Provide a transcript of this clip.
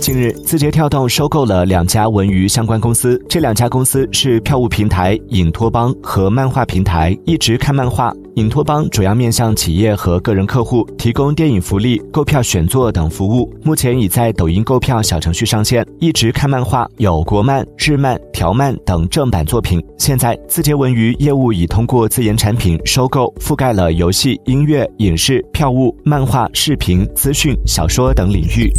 近日，字节跳动收购了两家文娱相关公司。这两家公司是票务平台、影托邦和漫画平台。一直看漫画，影托邦主要面向企业和个人客户提供电影福利、购票选座等服务。目前已在抖音购票小程序上线，一直看漫画，有国漫、日漫、条漫等正版作品。现在字节文娱业务已通过自研产品收购，覆盖了游戏、音乐、影视、票务、漫画、视频、资讯、小说等领域。